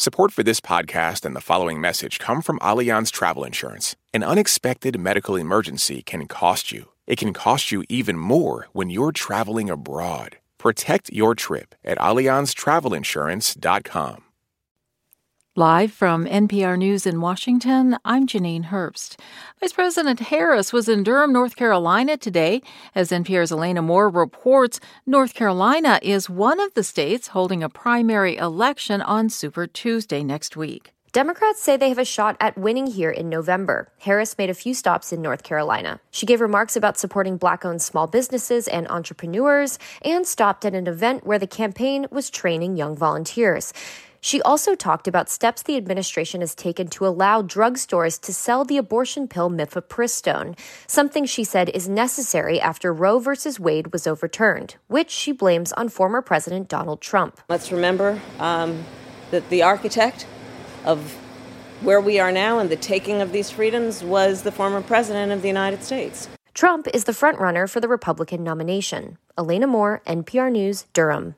Support for this podcast and the following message come from Allianz Travel Insurance. An unexpected medical emergency can cost you. It can cost you even more when you're traveling abroad. Protect your trip at AllianzTravelInsurance.com. Live from NPR News in Washington, I'm Janine Herbst. Vice President Harris was in Durham, North Carolina today. As NPR's Elena Moore reports, North Carolina is one of the states holding a primary election on Super Tuesday next week. Democrats say they have a shot at winning here in November. Harris made a few stops in North Carolina. She gave remarks about supporting black owned small businesses and entrepreneurs and stopped at an event where the campaign was training young volunteers. She also talked about steps the administration has taken to allow drugstores to sell the abortion pill mifepristone, something she said is necessary after Roe v. Wade was overturned, which she blames on former President Donald Trump. Let's remember um, that the architect of where we are now and the taking of these freedoms was the former President of the United States. Trump is the frontrunner for the Republican nomination. Elena Moore, NPR News, Durham.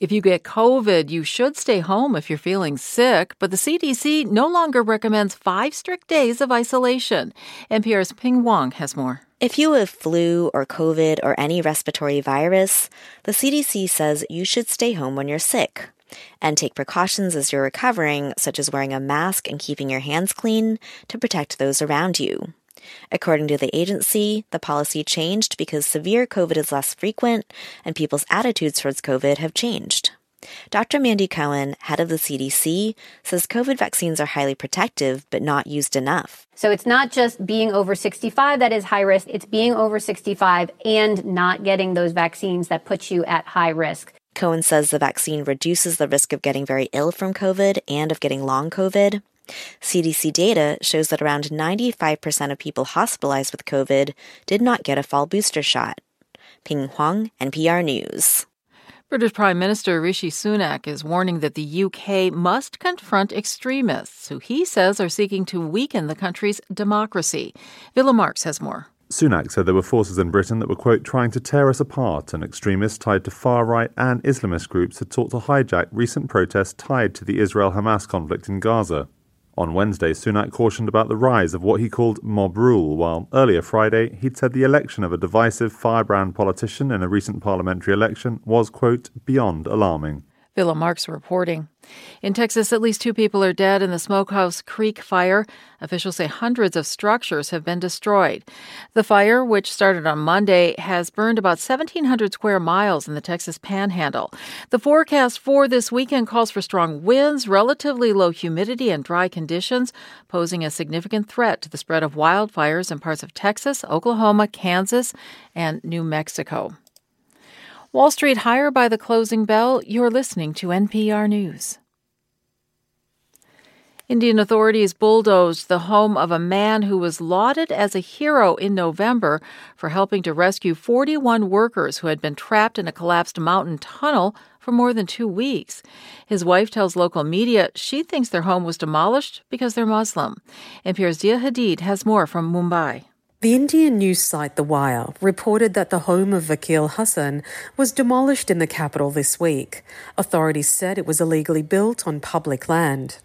If you get COVID, you should stay home if you're feeling sick, but the CDC no longer recommends five strict days of isolation. NPR's Pien Huang has more. If you have flu or COVID or any respiratory virus, the CDC says you should stay home when you're sick and take precautions as you're recovering, such as wearing a mask and keeping your hands clean to protect those around you. According to the agency, the policy changed because severe COVID is less frequent and people's attitudes towards COVID have changed. Dr. Mandy Cohen, head of the CDC, says COVID vaccines are highly protective but not used enough. So it's not just being over 65 that is high risk, it's being over 65 and not getting those vaccines that put you at high risk. Cohen says the vaccine reduces the risk of getting very ill from COVID and of getting long COVID. CDC data shows that around 95% of people hospitalized with COVID did not get a fall booster shot. Pien Huang, NPR News. British Prime Minister Rishi Sunak is warning that the UK must confront extremists who he says are seeking to weaken the country's democracy. Willem Marx has more. Sunak said there were forces in Britain that were, quote, trying to tear us apart, and extremists tied to far right and Islamist groups had sought to hijack recent protests tied to the Israel Hamas conflict in Gaza. On Wednesday, Sunak cautioned about the rise of what he called mob rule, while earlier Friday he'd said the election of a divisive firebrand politician in a recent parliamentary election was, quote, beyond alarming. Willem Marx reporting. In Texas, at least two people are dead in the Smokehouse Creek fire. Officials say hundreds of structures have been destroyed. The fire, which started on Monday, has burned about 1,700 square miles in the Texas panhandle. The forecast for this weekend calls for strong winds, relatively low humidity, and dry conditions, posing a significant threat to the spread of wildfires in parts of Texas, Oklahoma, Kansas, and New Mexico. Wall Street higher by the closing bell. You're listening to NPR News. Indian authorities bulldozed the home of a man who was lauded as a hero in November for helping to rescue 41 workers who had been trapped in a collapsed mountain tunnel for more than two weeks. His wife tells local media she thinks their home was demolished because they're Muslim. NPR's Dia Hadid has more from Mumbai. The Indian news site The Wire reported that the home of Vakil Hassan was demolished in the capital this week. Authorities said it was illegally built on public land.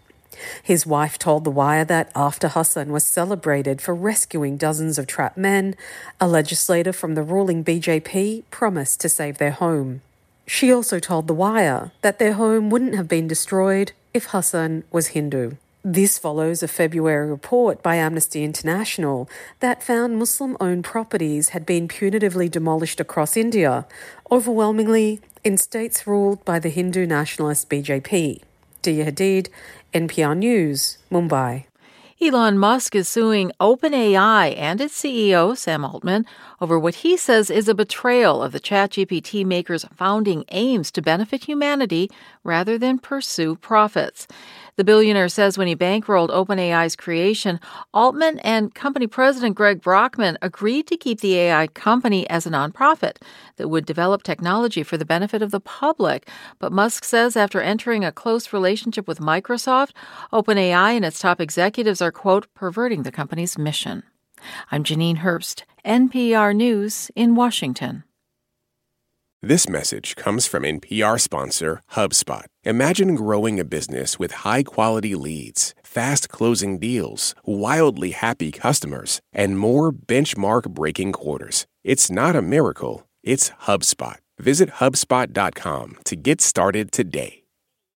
His wife told The Wire that after Hassan was celebrated for rescuing dozens of trapped men, a legislator from the ruling BJP promised to save their home. She also told The Wire that their home wouldn't have been destroyed if Hassan was Hindu. This follows a February report by Amnesty International that found Muslim owned properties had been punitively demolished across India, overwhelmingly in states ruled by the Hindu nationalist BJP. Dia Hadid, NPR News, Mumbai. Elon Musk is suing OpenAI and its CEO, Sam Altman, over what he says is a betrayal of the ChatGPT maker's founding aims to benefit humanity rather than pursue profits. The billionaire says when he bankrolled OpenAI's creation, Altman and company president Greg Brockman agreed to keep the AI company as a nonprofit that would develop technology for the benefit of the public. But Musk says after entering a close relationship with Microsoft, OpenAI and its top executives are, quote, perverting the company's mission. I'm Janine Herbst, NPR News in Washington. This message comes from NPR sponsor HubSpot. Imagine growing a business with high quality leads, fast closing deals, wildly happy customers, and more benchmark breaking quarters. It's not a miracle, it's HubSpot. Visit HubSpot.com to get started today.